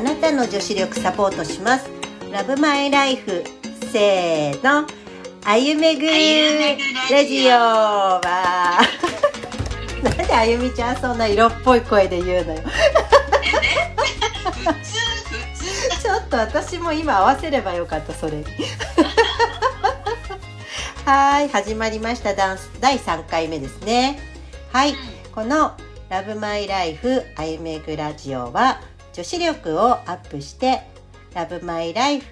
あなたの女子力サポートします。ラブマイライフ。せーの。あゆめぐラジオは。なんであゆみちゃんそんな色っぽい声で言うのよ。ちょっと私も今合わせればよかったそれに。はい始まりましたダンス。第3回目ですね。はいこの「ラブマイライフあゆめぐラジオは」女子力をアップしてラブマイライフ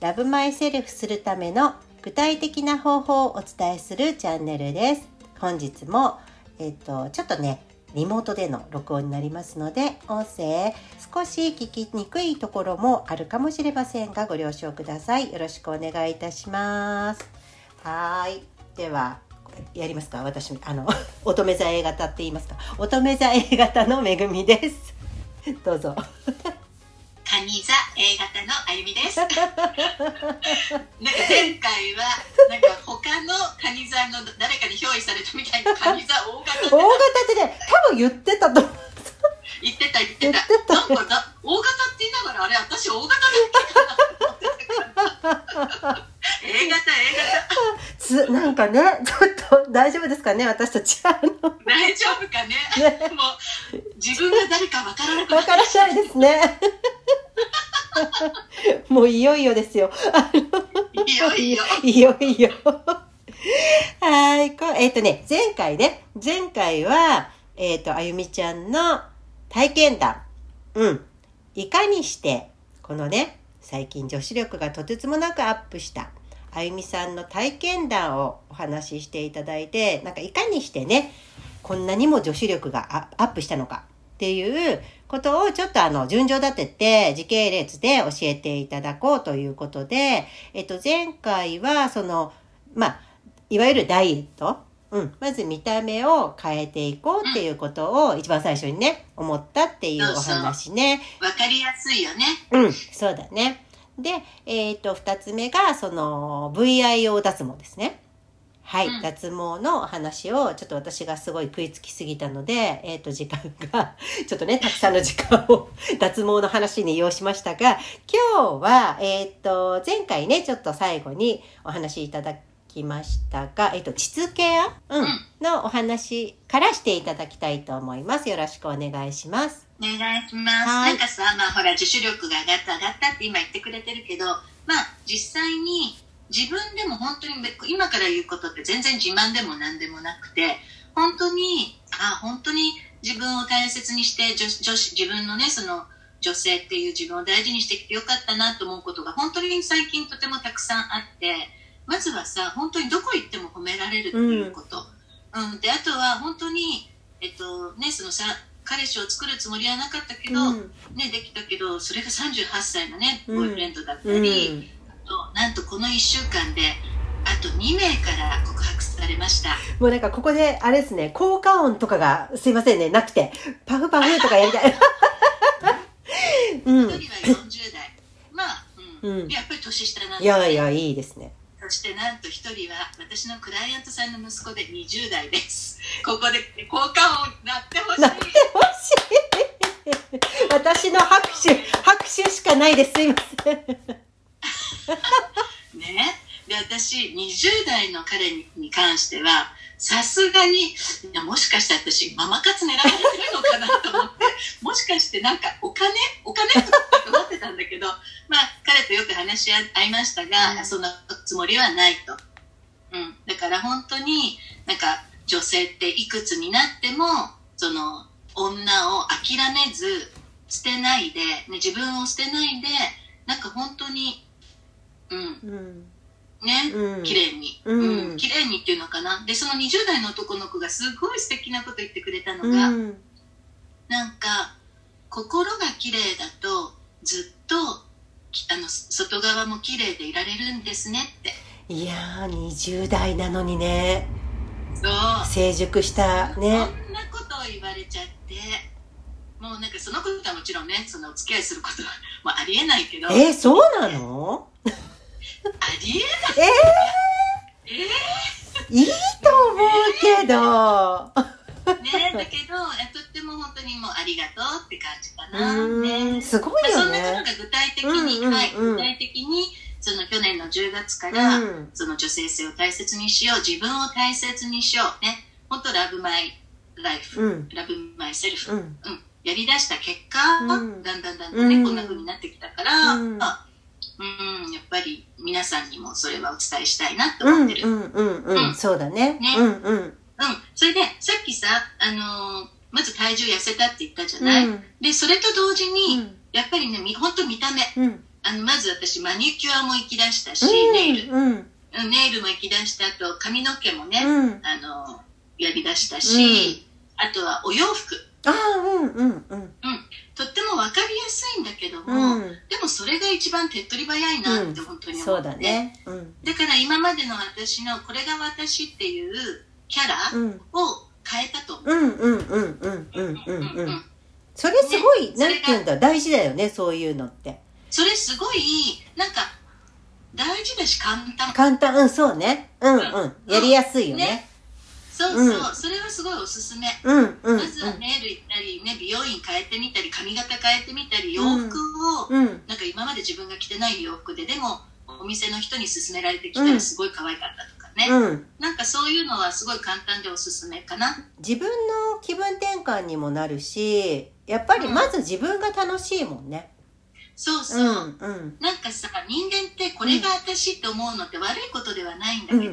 ラブマイセルフするための具体的な方法をお伝えするチャンネルです。本日もえっ、とちょっとねリモートでの録音になりますので音声少し聞きにくいところもあるかもしれませんがご了承ください。よろしくお願いいたします。はい。ではやりますか？私あの 乙女座 A 型って言いますか？乙女座 A 型のめぐみです。どうぞ。カニ座 A 型のあゆみです。なんか前回はなんか他のカニ座の誰かに憑依されたみたいなカニ座大型大型ってね多分言ってたと。言ってた言ってた。なんかだ大型って言いながらあれ私大型だっけかな A 型 A 型。つなんかね ちょっと大丈夫ですかね私たちあの大丈夫かね？ねもう自分が誰かわからなくなわからないですね。もういよいよですよ。いよいよ。いよいよ。はい。こうえっ、とね、前回ね、前回は、えっ、と、あゆみちゃんの体験談。うん。いかにして、このね、最近女子力がとてつもなくアップした、あゆみさんの体験談をお話ししていただいて、なんかいかにしてね、こんなにも女子力がアアップしたのかっていうことをちょっとあの順序立てて時系列で教えていただこうということで、えっと前回はその、まあ、いわゆるダイエット。うん。まず見た目を変えていこうっていうことを一番最初にね、思ったっていうお話ね。わかりやすいよね。うん、そうだね。で、えっ、と、二つ目が、その、VIO 脱毛ですね。はい、うん脱毛のお話を、ちょっと私がすごい食いつきすぎたので、えっ、と、時間が、ちょっとね、たくさんの時間を 脱毛の話に要しましたが、今日は、えっ、と、前回ね、ちょっと最後にお話しいただきましたが、えっ、と、膣ケア、うん、うんのお話からしていただきたいと思います。よろしくお願いします。お願いします。はいなんかさ、まあほら、女子力が上がった上がったって今言ってくれてるけど、まあ実際に自分でも本当に今から言うことって全然自慢でも何でもなくて、本当に、あ、本当に自分を大切にして女女子、自分のね、その女性っていう自分を大事にしてきてよかったなと思うことが本当に最近とてもたくさんあって、まずはさ、本当にどこ行っても褒められるっていうこと。うん、で、あとは本当に、えっとね、そのさ、彼氏を作るつもりはなかったけど、うん。ね、できたけどそれが38歳のねうん。ボーイフレンドだったうん。り、あとなんとこの1週間であと2名から告白されました。もうなんかここで、あれですね、効果音とかが、すいませんね、なくて、パフパフとかやりたい。うん。1人は40代。まあ、うん。うん。やっぱり年下なんでいやいや、いいですね。そしてなんと1人は私のクライアントさんの息子で20代です ここで効果音鳴ってほしいなってほしい。私の拍手、拍手しかないです。すいません。ねで私20代の彼に関してはさすがにいやもしかして私ママ活狙われてるのかなと思ってもしかしてなんかお金お金とか思ってたんだけど まあ彼とよく話し合いましたが、うん。そんなつもりはないと、うん、だから本当になんか女性っていくつになってもその女を諦めず捨てないで、ね、自分を捨てないでなんか本当にうん。うん。ね、うん。綺麗に、うん。うん。綺麗にっていうのかな。でその20代の男の子がすごい素敵なこと言ってくれたのうが、ん。なんか心が綺麗だとずっときあの外側も綺麗でいられるんですねって。いやー、20代なのにね、そう。成熟したこね。んなことを言われちゃって。もうなんかそのことはもちろんねそのお付き合いすることはもうありえないけど。あえー、そうなの？りえええー、いいと思うけど。ね、だけどとっても本当にもうありがとうって感じかな。うんね、すごいまあ、そよんなことがね。具体的に、うんうんうん。はい、具体的にその去年の10月から、うん。その女性性を大切にしよう自分を大切にしようね。本当ラブマイライフ、うん。ラブマイセルフ、ううん。ん。やりだした結果、うん。だんだんだんだんね、うん。こんな風になってきたから、うん。あうん、やっぱり皆さんにもそれはお伝えしたいなとうん思ってる。うんうんううんん。そうだね。ねうんうん。うん、それでさっきさ、あのーまず体重痩せたって言ったじゃない、うんでそれと同時に、うんやっぱりねみ本当見た目うん。あのまず私マニキュアも行き出したし、うんネイルうん。うんネイルも行き出したあと髪の毛もね、うん。あのやりだしたし、あとはお洋服ああ、うんうんうん。とっても分かりやすいんだけども、うん。でもそれが一番手っ取り早いなって本当に思そうって、だね。うん。だから今までの私のこれが私っていうキャラうん。を変えたと思う。うんうんうんうんうんうんううんん。それすごい、ねなんて言うんだ、大事だよね、そういうのって。それすごいなんか大事だし簡単簡単、うん、そうね。うんうん。やりやすいよねね。そうそう、うんそれはすごいおすすめ、うんうんまずはネイル行ったり、ね、美容院変えてみたり髪型変えてみたり洋服を、うん。うん。なんか今まで自分が着てない洋服ででもお店の人に勧められてきたうんらすごい可愛かったとかね、うん。なんかそういうのはすごい簡単でおすすめかな自分の気分転換にもなるし、やっぱりまず自分が楽しいもんね。そうそう、うんうん。なんかさ人間ってこれが私って思うのって悪いことではないんだけど、うん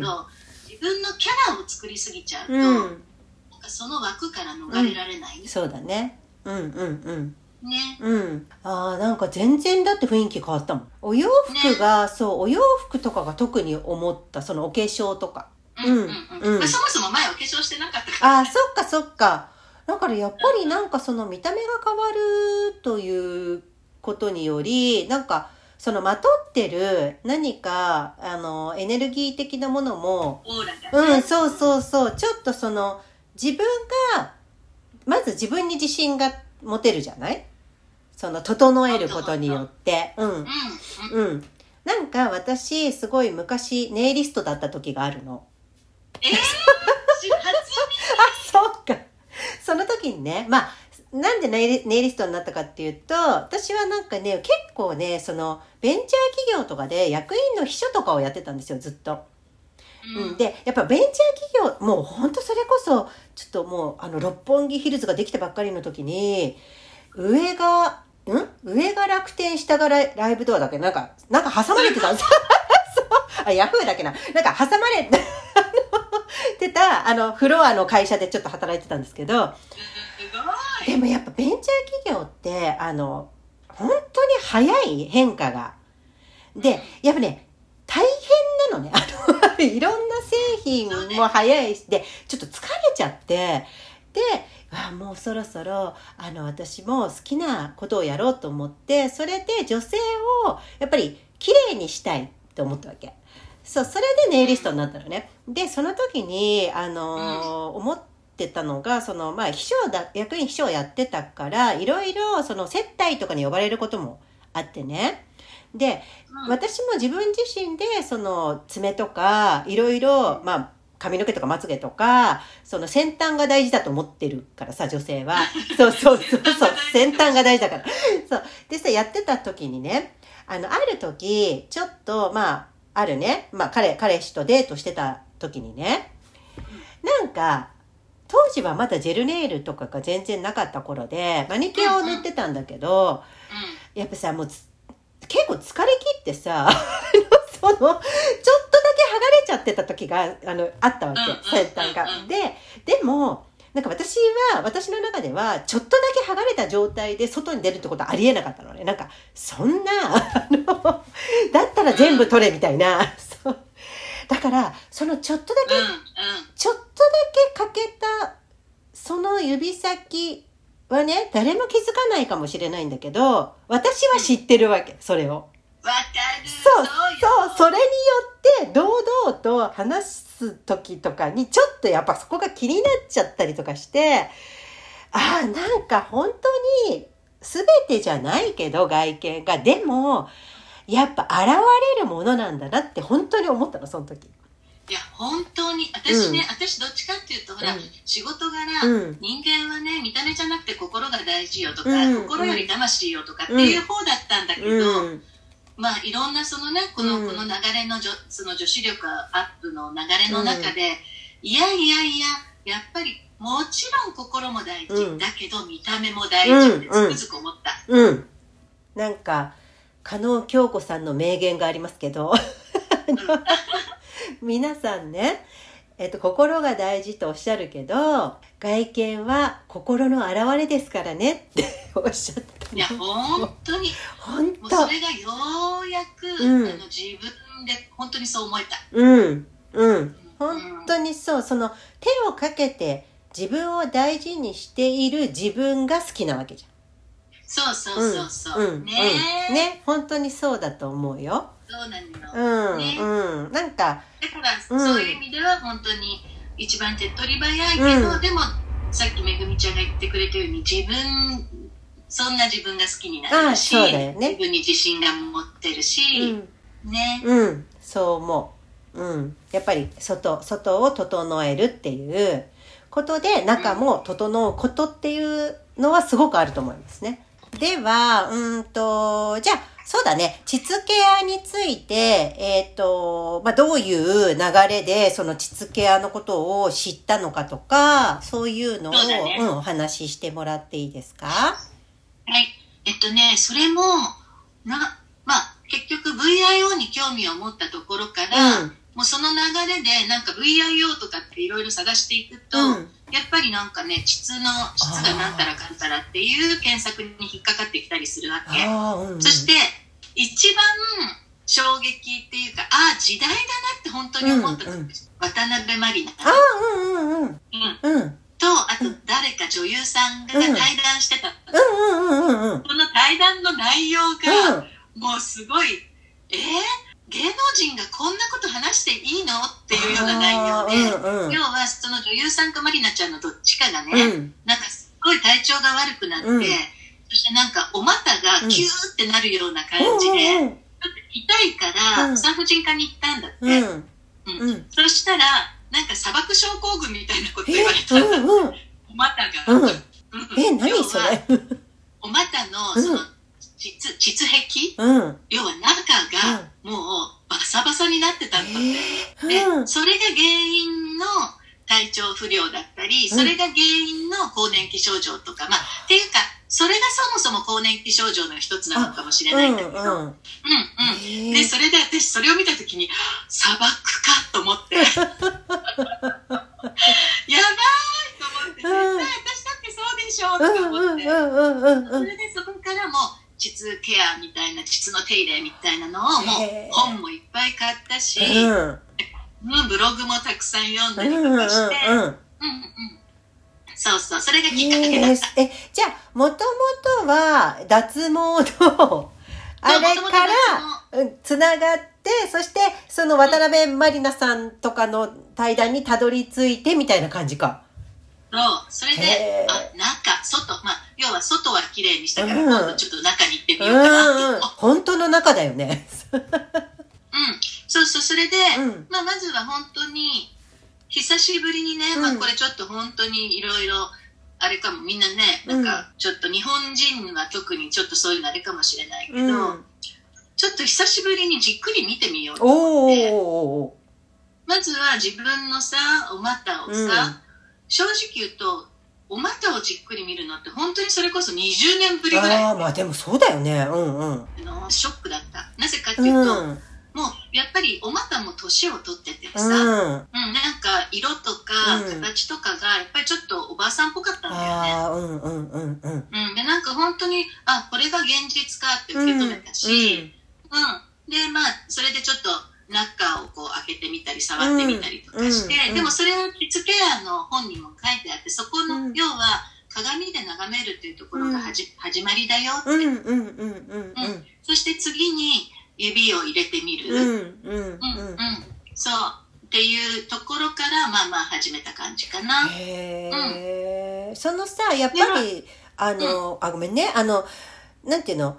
自分のキャラを作りすぎちゃうと、うん。なんかその枠から逃れられない、そうだね。うんうんうん。ねうん。ああ、なんか全然だって雰囲気変わったもん。お洋服が、そう、お洋服とかが特に思った、そのお化粧とか。うんうんうんうんまあそもそも前お化粧してなかったからああ、そっかそっか。だからやっぱりなんかその見た目が変わるということにより、なんかそのまとってる何か、あの、エネルギー的なものも、ね、うん、そうそうそう、ちょっとその、自分が、まず自分に自信が持てるじゃない？その、整えることによって。うん。うん。なんか私、すごい昔、ネイリストだった時があるの。えー、初 そうか。その時にね、まあ、なんでネイリストになったかっていうと、私はなんかね、結構ね、その、ベンチャー企業とかで役員の秘書とかをやってたんですよ、ずっと。耳うん、で、やっぱベンチャー企業、もう本当それこそ、ちょっともう、あの、六本木ヒルズができたばっかりの時に、上が、ん？上が楽天、下がライライブドアだっけ？なんか、なんか挟まれてたんですよ。そう。あ、ヤフーだっけな？なんか挟まれて、てた、あの、フロアの会社でちょっと働いてたんですけど、でもやっぱベンチャー企業って、あの、本当に早い変化が。で、やっぱね、大変なのね。あの、いろんな製品も早いし、で、ちょっと疲れちゃって、で、あもうそろそろ、あの、私も好きなことをやろうと思って、それで女性を、やっぱり、綺麗にしたいと思ったわけ。そう、それでネイリストになったのね。で、その時に、あのー思ってたのが、その、まあ、秘書だ、役員秘書をやってたから、いろいろ、その、接待とかに呼ばれることもあってね。で、うん私も自分自身で、その、爪とか、いろいろ、まあ、髪の毛とかまつげとか、その先端が大事だと思ってるからさ、女性は。そうそうそうそう、先端が大事だから。そう。でさ、やってた時にね、あの、ある時、ちょっと、まあ、あるね、まあ、彼、彼氏とデートしてた時にね、なんか、当時はまだジェルネイルとかが全然なかった頃で、マニキュアを塗ってたんだけど、やっぱさ、もうつ、結構疲れ切ってさ、その、ちょっとだけ剥がれちゃってた時が、あの、あったわけ先端がで、でも、なんか私は、私の中では、ちょっとだけ剥がれた状態で外に出るってことはありえなかったのね。なんか、そんな、あの、だったら全部取れみたいな。だから、そのちょっとだけうんうんちょっとだけ欠けた、その指先はね、誰も気づかないかもしれないんだけど、私は知ってるわけ、それを。わかるそう、よそう、それによって、堂々と話す時とかに、ちょっとやっぱそこが気になっちゃったりとかして、ああ、なんか本当に、全てじゃないけど、外見が。でも、やっぱ現れるものなんだなって本当に思ったの、その時。いや本当に。私ね、私どっちかっていうとほら、うん。仕事柄、うん。人間はね見た目じゃなくて心が大事よとか、うん。心より魂よとかっていう方だったんだけど、うん。まあいろんなそのねこの,、うん。この流れのじょその女子力アップの流れの中で、いやいやいややっぱりもちろん心も大事、うん。だけど見た目も大事ってつうんくづく思った、うん。なんか、加納京子さんの名言がありますけど、皆さんね、えっと、心が大事とおっしゃるけど、外見は心の表れですからねっておっしゃったいや本当に。本当。それがようやく、うん。あの自分で本当にそう思えた、うん、うん。うん。本当にそう、その手をかけて自分を大事にしている自分が好きなわけじそうそ。うそうそう、うん、ねうん、ね、本当にそうだと思うよ。そうなの、うん、ねうん。なんか、だから、うんそういう意味では本当に一番手っ取り早いけど、うんでもさっきめぐみちゃんが言ってくれたように自分そんな自分が好きになれるし、あそうだよね自分に自信が持ってるうし、ん、ねうん、そう思う。うん。やっぱり外、外を整えるっていうことで中も整うことっていうのはすごくあると思いますね。では、うーんと、じゃあ、そうだね。膣ケアについて、えっ、と、まあ、どういう流れでその膣ケアのことを知ったのかとか、そういうのを、そうだね。ん、お話ししてもらっていいですか？はい。えっとねそれもなまあ結局 VIO に興味を持ったところから、うん。もうその流れでなんか VIO とかっていろいろ探していくと、うんやっぱりなんかね膣の膣がなんたらかんたらっていう検索に引っかかってきたりするわけ。うん、うん。そして一番衝撃っていうかああ時代だなって本当に思ったうんうん渡辺満里奈ああ、うんうんうん。うん、うん。とあと誰か女優さんが対談してた、うんうんうんうんうん。その対談の内容が、もうすごいえー、芸能人がこんなこと話していいの？っていうような内容で、うんうん。要はその女優さんかまりなちゃんのどっちかがね、うん。なんかすっごい体調が悪くなって、うん。そしてなんかお股がキューってなるような感じで、うんちょっと痛いからうん。産婦人科に行ったんだって、うん。そしたらなんか砂漠症候群みたいなことえ言われた。んだ、うんうん。お股が、うん。うん。え何それ？お股のその膣膣壁？うん。要は中がもうバサバサになってたんだって、でうん。それが原因の体調不良だったり、それが原因の更年期症状とか、まあ、っていうか、それがそもそも更年期症状の一つなのかもしれないんだけど、うん、うん。うんうん。で、それで私、それを見たときに、砂漠かと思って、やばいと思って、絶対私だってそうでしょとうんか思って、うんうんうんうん。それでそこからもう、膣ケアみたいな、膣の手入れみたいなのを、もう本もいっぱい買ったし、うん。うん、ブログもたくさん読んだりとかして、うんうんうんそうそう、それがきっかけ。だえ。った。ーえじゃあもともとは脱毛のあれからうんつながってそしてその渡辺満里奈さんとかの対談にたどり着いてみたいな感じか。そう、それであ、中、外、まあ、要は外は綺麗にしたから、うん。今度ちょっと中に行ってみうようかな。ってんうん。本当の中だよね。うん、そうそう、それで、うん。まあ、まずは本当に、久しぶりにね、うん。まあ、これちょっと本当にいろいろ、あれかも、みんなね、なんか、ちょっと日本人は特にちょっとそういうのあれかもしれないけど、うん、ちょっと久しぶりにじっくり見てみようとお思って、おまずは自分のさ、お股をさ、うん正直言うと、お股をじっくり見るのって本当にそれこそ20年ぶりぐらいああまあでもそうだよね。うんうん。のショックだった。なぜかっていうと、うんもうやっぱりお股も年を取っててさ、うん、うん。なんか色とかうん形とかがやっぱりちょっとおばあさんっぽかったんだよね。ああうんうんうんうん。うん、でなんか本当にあこれが現実かって受け止めたし、うんでまあそれでちょっと中をこう開けてみたり触ってみたりとかして、うんうんでもそれはキッズケアの本にも書いてあってそこの、うん。要は鏡で眺めるっていうところがはじ、始まりだよって、うんうんうんうんうん。そして次に指を入れてみる、うんうんうんうん。そうっていうところからまあまあ始めた感じかな。へえ、そのさやっぱりあの、あごめんね。あのなんていうの？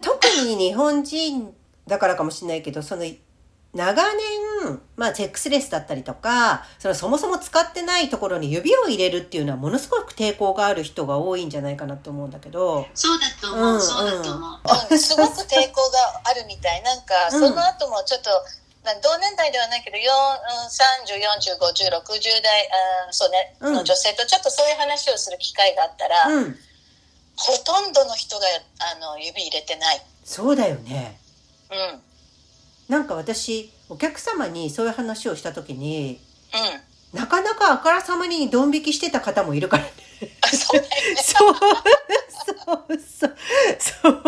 特に日本人だからかもしれないけどその長年まあ、セックスレスだったりとか、そのそもそも使ってないところに指を入れるっていうのはものすごく抵抗がある人が多いんじゃないかなと思うんだけど。そうだと思う、うんそうだと思う。うんすごく抵抗があるみたい。なんか、その後もちょっと、まあ同年代ではないけど、よんうん30、40、50、60代、あーそうね、うんの女性とちょっとそういう話をする機会があったら、うん。ほとんどの人があの指入れてない。そうだよね。うん。うん。なんか私、お客様にそういう話をした時に、なかなかあからさまにドン引きしてた方もいるからね。あそうね。そう、そう、そう、そう。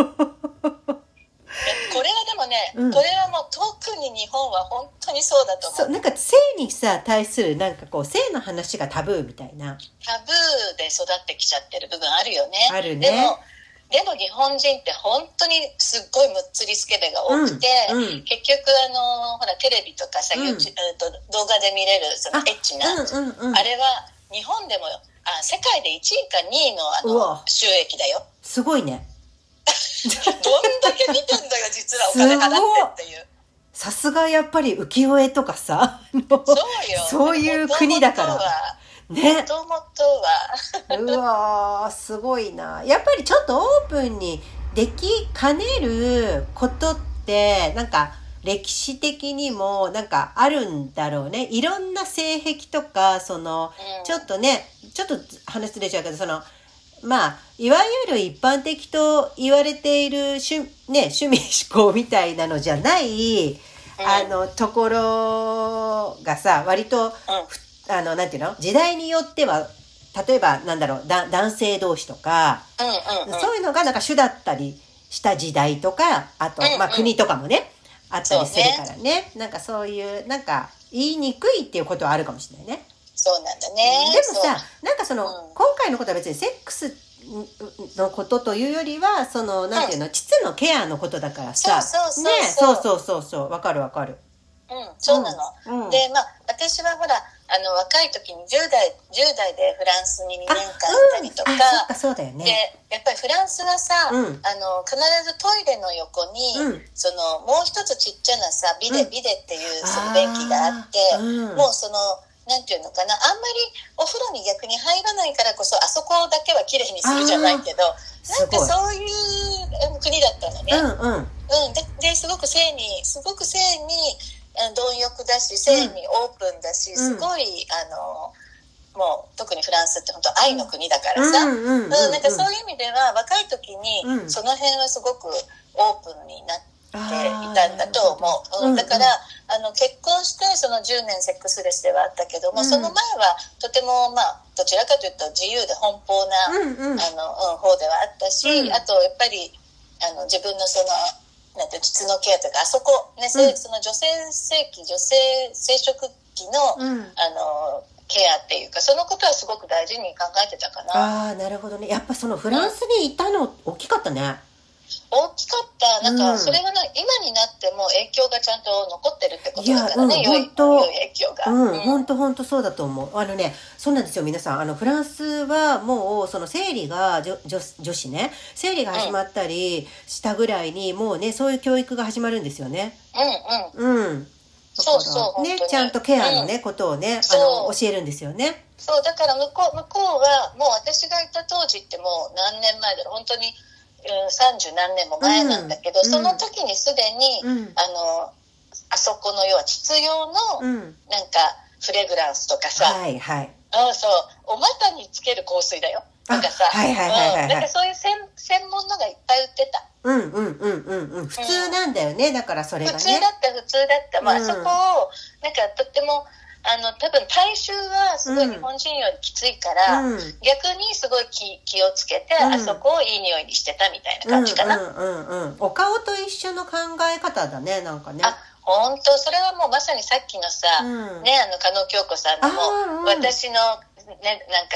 これはでもね、うんこれはもう特に日本は本当にそうだと思う。そう、なんか性にさ、対する、なんかこう、性の話がタブーみたいな。タブーで育ってきちゃってる部分あるよね。あるねでも、でも日本人って本当にすっごいむっつりスケベが多くて、うんうん結局あの、ほらテレビとかさ、うんと動画で見れるそのあエッチな、うんうんうん。あれは日本でもあ世界で1位か2位のあの収益だよ。すごいね。どんだけ見てんだよ、実はお金払ってっていう。さすがやっぱり浮世絵とかさ、そうよ。そういう国だからねも。ともとは、うわー、すごいな。やっぱりちょっとオープンにできかねることって、なんか歴史的にもなんかあるんだろうね。いろんな性癖とか、その、うんちょっとね、ちょっと話ずれちゃうけど、その、まあ、いわゆる一般的と言われている趣,、ね、趣味思考みたいなのじゃない、うんあの、ところがさ、割と、ふあの、なんていうの？時代によっては、例えば、なんだろう、だ男性同士とか、うんうんうん。そういうのがなんか主だったりした時代とか、あと、うんうんまあ国とかもね、あったりするからね。なんかそういう、なんか言いにくいっていうことはあるかもしれないね。そうなんだね。でもさ、なんかその、うん今回のことは別にセックスのことというよりは、その、なんていうの、膣のケアのことだからさ。そうそうそうね、そそううそうそうそう、わかるわかる。うん、そうなの。うんで、まあ、私はほら、あの、若い時に10代、10代でフランスに2年間いたりとか、うん、あ、そうだよでね。、やっぱりフランスはさ、うんあの、必ずトイレの横に、うんその、もう一つちっちゃなさ、ビデ、うんビデっていうその便器があって、もうその、なんていうのかな、あんまりお風呂に逆に入らないからこそ、あそこだけは綺麗にするじゃないけど、なんか。そういううん国だったのね。うんうん。うん、でですごく性にすごく性にあ貪欲だし性にオープンだし、うん。すごいあのもう特にフランスって本当愛の国だからさ、うんうんうんうんうん。なんかそういう意味では若い時にうん。その辺はすごくオープンになっていたんだと思う、うんうん、だから、あの結婚してその10年セックスレスではあったけども、うん。その前はとてもまあどちらかというと自由で奔放な。あの、うん、方ではあったし、うん。あとやっぱりあの自分のそのなんて膣のケアとかあそこ、ねせうんその女性性器女性生殖期の,、うん。あのケアっていうかそのことはすごく大事に考えてたかなああ、なるほどね。やっぱそのフランスにいたの大きかったね。大きかった。なんうん。かそれがな、今になっても影響がちゃんと残ってるってことだからねいやうん良い本当良い影響が、うん、ほん。とほんとそうだと思う。あのね、そうなんですよ、皆さん。あの、フランスはもう、その生理が、女女女子ね、生理が始まったりしたぐらいに、もうね、そういう教育が始まるんですよね。うんうん。うん。だそうそうね、ちゃんとケアのね、ことをね、あの、教えるんですよね。そうだから向こう向こうはもう私がいた当時ってもう何年前だろう。本当に三十、何年も前なんだけど、うんその時にすでに、うん。あのあそこの要は膣用のうん。なんかフレグランスとかさ、はいはい。あそうお股につける香水だよとかさあはいはいなんかそういう専専門のがいっぱい売ってた。うんうんうんうんうん。普通なんだよね、だからそれがね。普通だった普通だった、まあ、うんそこをなんかとってもあの多分大衆はすごい日本人よりきついから、うん。逆にすごい気気をつけて、うんあそこをいい匂いにしてたみたいなうん感じかな。うんうんうん。お顔と一緒の考え方だね、なんかね。あ本当？それはもうまさにさっきのさ、うんねあの加納京子さんのも、私のねなんか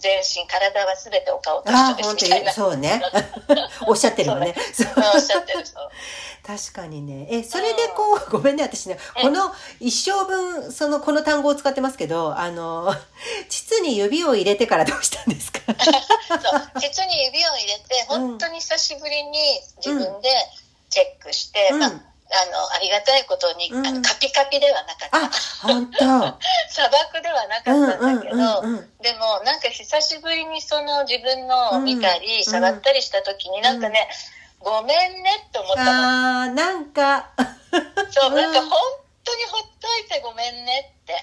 全身体は全てお顔と一緒ですみたいな。そうね。おっしゃってるよね。そううんおっしゃってるそう。確かにね。え、それでこう、ごめんね、私ね、この一生分、その、この単語を使ってますけど、あの、膣に指を入れてからどうしたんですか？そう膣に指を入れてうん本当に久しぶりに自分でチェックして、うんまあの、ありがたいことに、うんあのカピカピではなかった。あ、本当。砂漠ではなかうんったんだけど、うんうんでもなんか久しぶりにその自分のを見たり、うん触ったりした時になんかね、ごめんねって思ったの。あー、なんか、そう、うんなんか本当にほっといてごめんねって。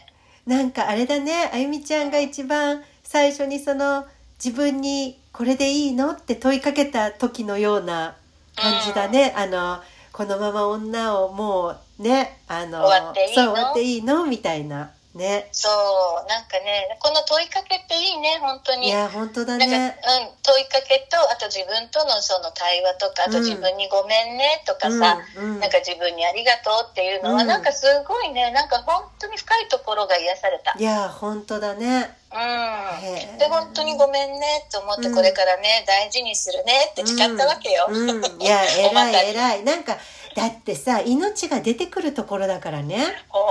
なんかあれだね、あゆみちゃんが一番最初にその自分にこれでいいのって問いかけた時のような感じだね。あの、このまま女をもうね、あの、そう終わっていいの？みたいな。ね。そう、なんかね、この問いかけっていいね、本当に。いや、本当だなんか、ね。うん、問いかけと、あと自分とのその対話とか、あとうん自分にごめんねとかさ、うんうんなんか自分にありがとうっていうのは、うんなんかすごいね、なんか本当に深いところが癒された。いや、本当だね。うん。で、本当にごめんねと思って、うんこれからね、大事にするねって誓ったわけよ。うん、うんいや、偉い偉い。なんか、だってさ、命が出てくるところだからね。本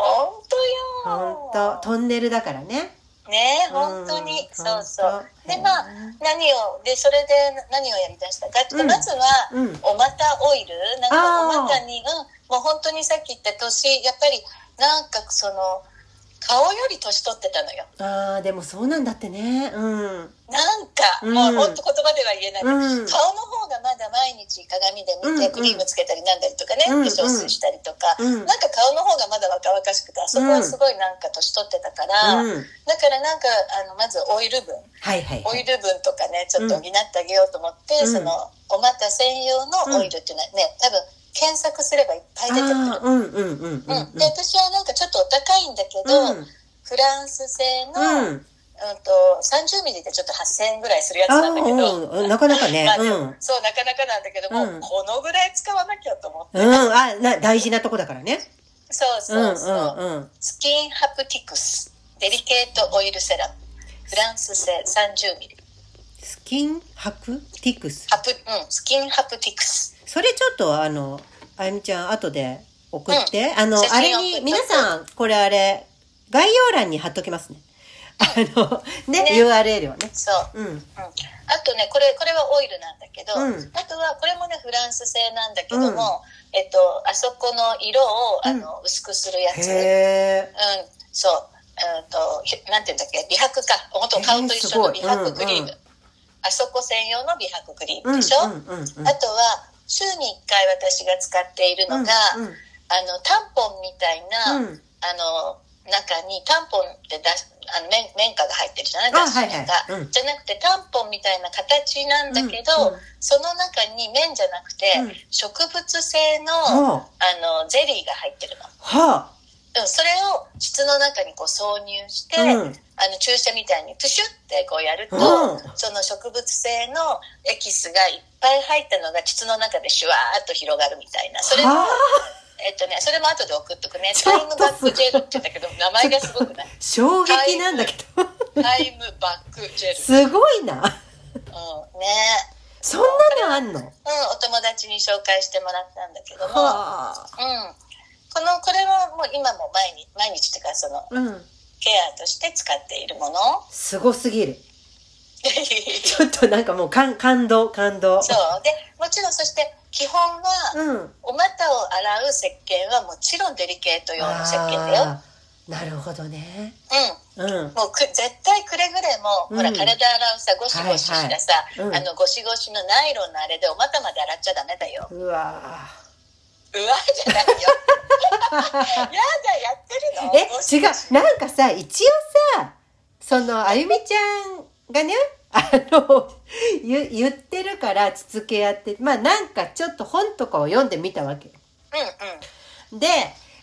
当本よ。当トンネルだからね。ねうん本当に、そうそ本う。当で、まあ何を、で、それで何をやりだした？かって、うんまずは、うん。お股オイル？なんかお股に、うん、もう本当にさっき言った年、やっぱり、なんかその、顔より年取ってたのよ。ああ、でもそうなんだってね。うん。なんか、うんもう本当言葉では言えない。うん。顔の方がまだ毎日鏡で見て、うんクリームつけたりなんだりとかね、うん化粧水したりとか、うん。なんか顔の方がまだ若々しくて、あそこはすごいなんか年取ってたから、うん。だからなんか、あの、まずオイル分、はいはいはい。オイル分とかね、ちょっと補ってあげようと思って、うんその、お股専用のオイルっていうのはね、多分、検索すればいっぱい出てくる。うんうんうんうん。うん、で私はなんかちょっとお高いんだけど、うん。フランス製の、うんうん。と30ミリでちょっと8000円ぐらいするやつあなんだけど、あ、うん。なかなかねうん。そうなかなかなんだけども、うんこのぐらい使わなきゃと思って、うん。あ、な、大事なとこだからね。そううんそうそう、うんうん。スキンハプティクスデリケートオイルセラムフランス製30ミリスキンハクティクス。ハプ、うん、スキンハプティクスそれちょっとあの、あゆみちゃん後で送って。あの、写真あれに、皆さん、これあれ、概要欄に貼っときますね。あの、ね、ね。URL をね。そう。うん。あとねこれこれはオイルなんだけど、うん。あとはこれもねフランス製なんだけども、えっとあそこの色をあの、薄くするやつ、うん。そう。うんとひなんていうんだっけ？美白か。本当顔と一緒の美白クリーム、あそこ専用の美白クリーうん。ムでしょ、うん。うん。うん。あとは週に1回私が使っているのが、うんあのタンポンみたいな、うんうん。あの中にタンポンってだしあの綿綿花が入ってるじゃない？あ脱脂綿が、はいはいうんじゃなくてタンポンみたいな形なんだけど、うんうんその中に綿じゃなくて、うん植物性の,、はあのゼリーが入ってるの、あ。はうん、それを膣の中にこう挿入して、あ。うん。あの注射みたいにプシュってこうやると、うんその植物性のエキスがいっぱい入ったのが膣の中でシュワーっと広がるみたいなそれもはあ。えっとね、それも後で送っとくね。タイムバックジェルって言ったけど、名前がすごくない？衝撃なんだけど。タイムバックジェル。すごいな。うん、ねそんなのあんの？うん、お友達に紹介してもらったんだけども、はあ。うん。この、これはもう今も毎日、毎日っていうか、その、うん。ケアとして使っているもの。すごすぎる。そ ちょっとなんかもう感感動、感動。う。で、もちろんそして、基本は、うん。お股を洗う石鹸はもちろんデリケート用の石鹸だよ。なるほどね。うん。うん。もうく絶対くれぐれも、うんほら体洗うさゴシゴシしたさ、はいはいうんあのゴシゴシのナイロンのあれでお股まで洗っちゃダメだようわうわじゃないよやだやってるの？ー え違う。なんかさ、一応さ、その、あゆみちゃんがね、あの、言言ってるから、つつけやって、まあなんかちょっと本とかを読んでみたわけよ。うんうんで、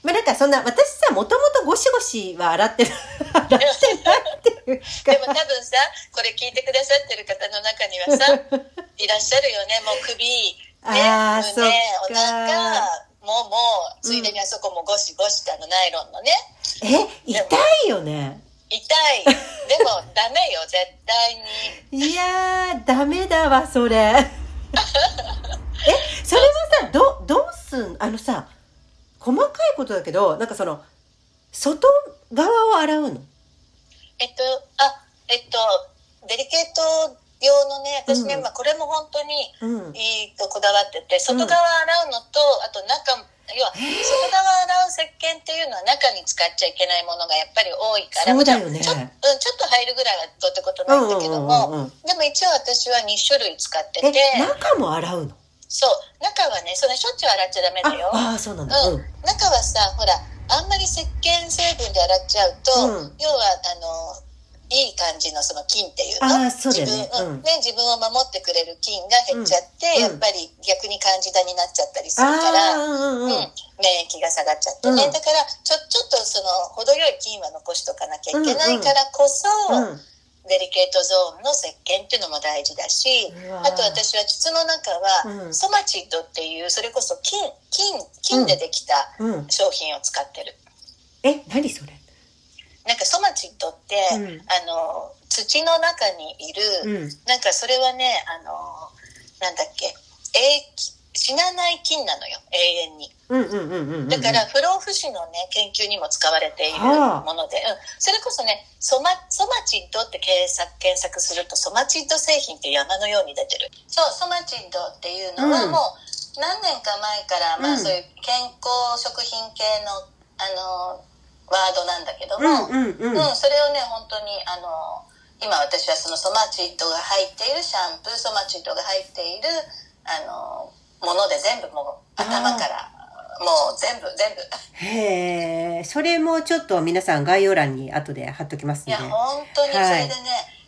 まあなんかそんな、私さ、もともとゴシゴシは洗ってる、洗ってないっていうでもか。多分さこれ聞いてくださってる方の中にはさいらっしゃるよねもう首ね。あー胸そっか。お腹ももついでにあそこもゴシゴシってあのナイロンのね。え、痛いよね。痛い。でも ダメよ絶対に。いやー、ダメだわ、それ。え、それはさ、ど、どうすん、あのさ、細かいことだけど、なんかその、外側を洗うの？えっと、あ、えっと、デリケート用のね、私ね、うんまあこれも本当にうん。いいとこだわってて、外側洗うのと、あと中、要は外側洗う石鹸っていうのは中に使っちゃいけないものがやっぱり多いからそうだよね。もちょ,、うん、ちょっと入るぐらいはどうってことないんだけども、うんうんうんうん。でも一応私は2種類使ってて。え中も洗うの？そう。中はねそれしょっちゅう洗っちゃダメだよ。ああそうなんだ。うん、中はさほらあんまり石鹸成分で洗っちゃうと、うん。要はあのいい感じのその菌っていうの？ね。自分,、うん。ね自分を守ってくれる菌が減っちゃって、うん。やっぱり逆にカンジダになっちゃったりするあから、あうんうん免疫が下がっちゃってね、うん。だからちょちょっとその程よい菌は残しとかなきゃいけないからこそ、うん。デリケートゾーンの石鹸っていうのも大事だしあと私は膣の中は、うん。ソマチッドっていうそれこそ金菌菌でできたうん。商品を使ってる。え何それ？なんかソマチッドって、うん。あの土の中にいる、うん。なんかそれはねあのなんだっけ死なない菌なのよ永遠に。うんうんうんうんうんだから不老不死のね研究にも使われているはあ。もので、うん、それこそねソマソマチッドって検索検索するとソマチッド製品って山のように出てる。そうソマチッドっていうのはうん。もう何年か前から、まうん。あそういう健康食品系のあのワードなんだけども、うんうんうん。うん、それをね、本当に、あの、今私はそのソマチッドが入っているシャンプー、ソマチッドが入っている、あの、もので全部もう頭から、もう全部、全部。へえそれもちょっと皆さん概要欄に後で貼っときますんで。いや、本当にそはい。れでね、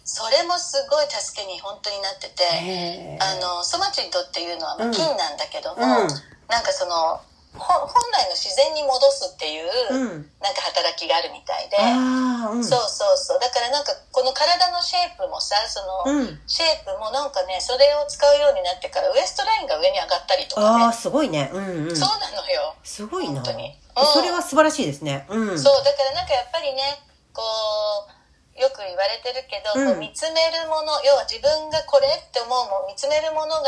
それもすごい助けに本当になってて、あの、ソマチッドっていうのは菌なんだけども、うん。なんかその、ほ本来の自然に戻すっていう、うん。なんか働きがあるみたいで、うん。そうそうそう。だからなんかこの体のシェイプもさ、その、うん。シェイプもなんかね、それを使うようになってからウエストラインが上に上がったりとかね。ああすごいね。うんうん。そうなのよ。すごいな。本当に。それは素晴らしいですね。うん。そう、だからなんかやっぱりね、こう、よく言われてるけど、うん。見つめるもの、要は自分がこれって思うもん見つめるものが現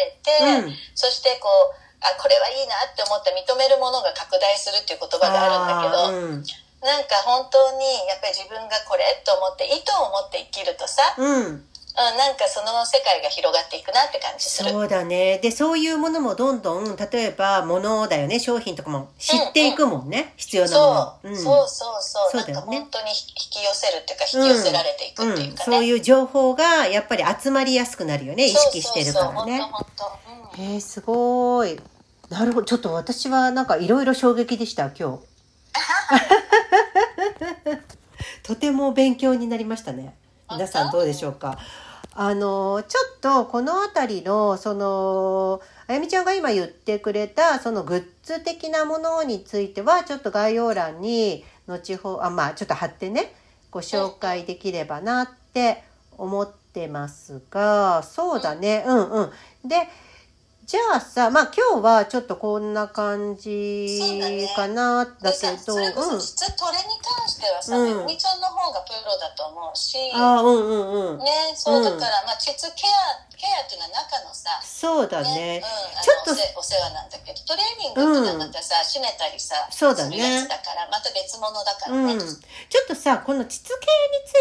れて、うん。そしてこう、あ、これはいいなって思った認めるものが拡大するっていう言葉があるんだけど、うんなんか本当にやっぱり自分がこれと思って意図を持って生きるとさ、うんうん、なんかその世界が広がっていくなって感じする。そうだね。で、そういうものもどんどん、例えば、物だよね、商品とかも知っていくもんね、必要なもの。そう、そうそうそうそうだよねなんか本当に引き寄せるっていうか引き寄せられていくっていうかね。そういう情報が、やっぱり集まりやすくなるよね、意識してるからね。そうそうそう本当本当。え、すごい。なるほど。ちょっと私はなんかいろいろ衝撃でした、今日。とても勉強になりましたね。皆さんどうでしょうか。あの、ちょっとこのあたりの、その、あやみちゃんが今言ってくれた、そのグッズ的なものについては、ちょっと概要欄に、後ほど、あ、まあ、ちょっと貼ってね、ご紹介できればなって思ってますが、そうだね、うんうん。で、じゃあさ、まあ今日はちょっとこんな感じかな、だけど、それこうん。そ質トレに関してはさ、うんめぐみちゃんの方がプロだと思うし、ああ、うんうんうん。ね、そううんだから、まあ、膣ケア、ケアっていうのは中のさ、そうだね、ねうん、。ちょっとお世お世話なんだけど、トレーニングってのはまたさ、締めたりさ、そうだねだから、また別物だからね。うん、ちょっとさこの膣系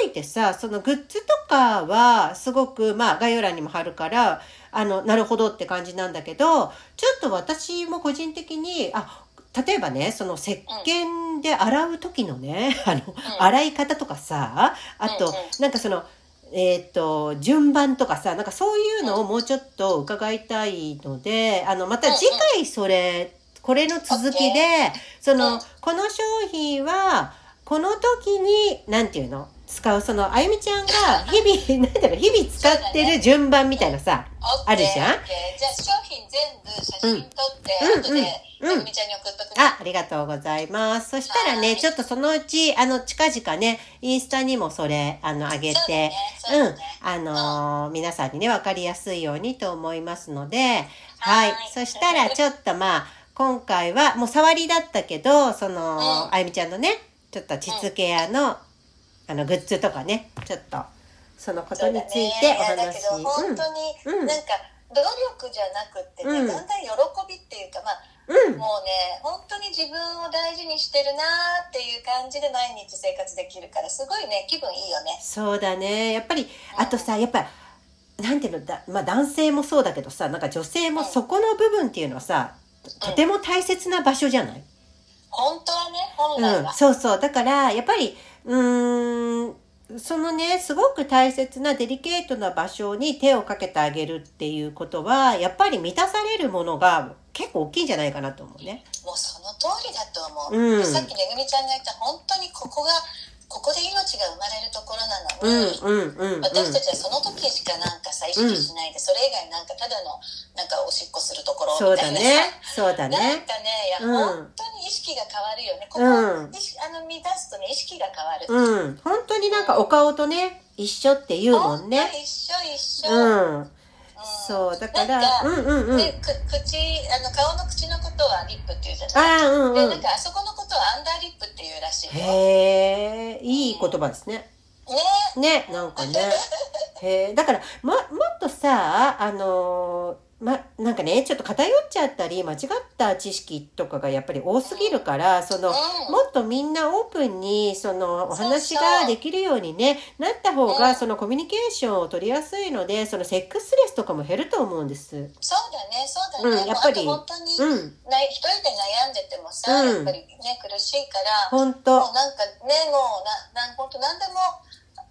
についてさそのグッズとかはすごくまあ概要欄にも貼るからあのなるほどって感じなんだけどちょっと私も個人的にあ例えばねその石鹸で洗う時のね、あの洗い方とかさあと、なんかそのえっ、と順番とかさなんかそういうのをもうちょっと伺いたいのであのまた次回それ、これの続きでその、うん。この商品はこの時になんていうの？使うそのあゆみちゃんが日々なんだろう日々使ってる順番みたいなさ、あるじゃん？じゃあ商品全部写真撮って、うん。後で、うんめぐみちゃんに送っとくね。あ、ありがとうございます。そしたらね、はい。ちょっとそのうち、あの、近々ね、インスタにもそれ、あの、上げてそうだね、そううん。あのー皆さんにね、わかりやすいようにと思いますので、はい。はい。そしたら、ちょっとまあ、今回は、もう触りだったけど、その、うん。あゆみちゃんのね、ちょっと膣ケアの、あの、グッズとかね、ちょっと、そのことについておそうだね本当に、うんなんか努力じゃなくってね、うんだんだん喜びっていうかまあうん。うん。もうね本当に自分を大事にしてるなーっていう感じで毎日生活できるからすごいね気分いいよねそうだね。やっぱり、あとさ、やっぱ、なんていうのだ、まあ男性もそうだけどさ、なんか女性もそこの部分っていうのはさ、とても大切な場所じゃない、本当はね、本来うん、は。そうそう。だから、やっぱり、うーん、そのね、すごく大切なデリケートな場所に手をかけてあげるっていうことは、やっぱり満たされるものが結構大きいんじゃないかなと思うね。もうその通りだと思う。うんさっきめぐみちゃんが言った本当にここがここで命が生まれるところなうん、のに、うん、うん、うん。私たちはその時しかなんかさ意識しないで、それ以外なんかただのなんかおしっこするところそうみたいなさだね。そうだなんね。かね、いや、うん本当に意識が変わるよね。ここ、うんあの満たすとね、意識が変わる。うん。本当になんかお顔とね、一緒って言うもんね一緒一緒。うん。うんそう、だから、うんうんうん。でく口あの顔の口のことはリップっていうじゃないああ、うんでうん。なんかあそこのことはアンダーリップっていうらしいへえ、いい言葉ですね。ね、なんかね。へえ、だから、も、もっとさ、あのーま、なんかね、ちょっと偏っちゃったり、間違った知識とかがやっぱり多すぎるから、その、うん。もっとみんなオープンに、その、お話ができるようにね、なった方が、うん。そのコミュニケーションを取りやすいので、そのセックスレスとかも減ると思うんです。そうだねそうだね、うんやっぱり。本当に、うん。ない一人で悩んでてもさ、うん。やっぱりね苦しいからほんもと。うなんかねもうななん本当何でも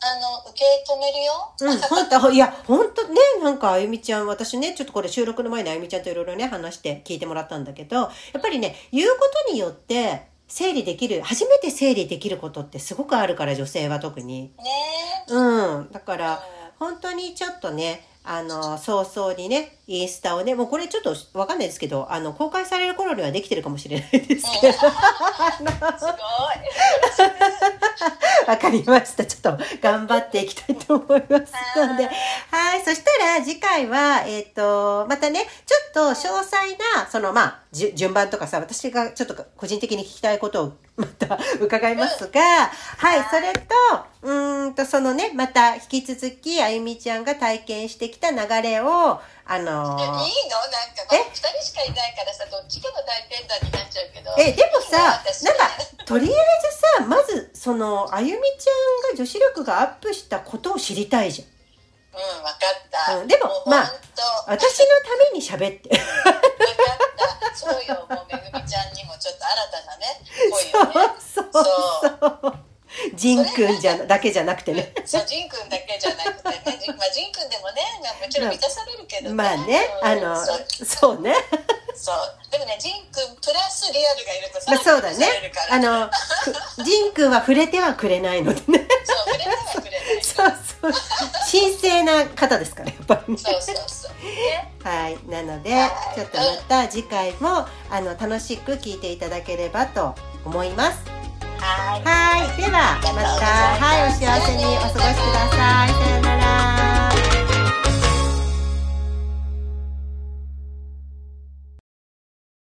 あの受け止めるよ、うん、本当いや、本当ね、なんか、あゆみちゃん、私ね、ちょっとこれ収録の前にあゆみちゃんといろいろね、話して聞いてもらったんだけど、やっぱりね、言うことによって、整理できる、初めて整理できることってすごくあるから、女性は特に。ねうん。だから、うん本当にちょっとね、あの、早々にね、インスタをね、もうこれちょっとわかんないですけど、あの、公開される頃にはできてるかもしれないですけど、すごいわかりました。ちょっと頑張っていきたいと思いますので。はいはい。そしたら次回は、えっ、と、またね、ちょっと詳細な、その、まあ、順番とかさ、私がちょっと個人的に聞きたいことをまた伺いますが、はい。それと、うーんと、そのね、また引き続き、あゆみちゃんが体験してきた流れを、あのいいの？なんか、まあ、え？2人しかいないからさどっちかの体験談になっちゃうけど。え、でもさ、なんか、とりあえずさ、まず、その、あゆみちゃんが女子力がアップしたことを知りたいじゃん。うん分かった、うんでもうまあ私のために喋って。分かったそうよもうめぐみちゃんにもちょっと新たなね恋をねそう。そうそう。ジンくんじゃ、だけじゃなくてね。そう、ジンくんだけじゃなくてね、まあ、ジンくんでもね、まあ、もちろん満たされるけどね。まあね、あのうんそう、そう。ね。そう。でもね、ジンくんプラスリアルがいるとさ、まあそうだね。あの、ジンくんは触れてはくれないのでね。そう、触れてはくれない。そうそう。神聖な方ですから、やっぱりね。そうそうそう。ね。はい。なのではい、ちょっとまた次回も、あの、楽しく聞いていただければと思います。はい。はい。では、また、はい、お幸せにお過ごしください。さよなら。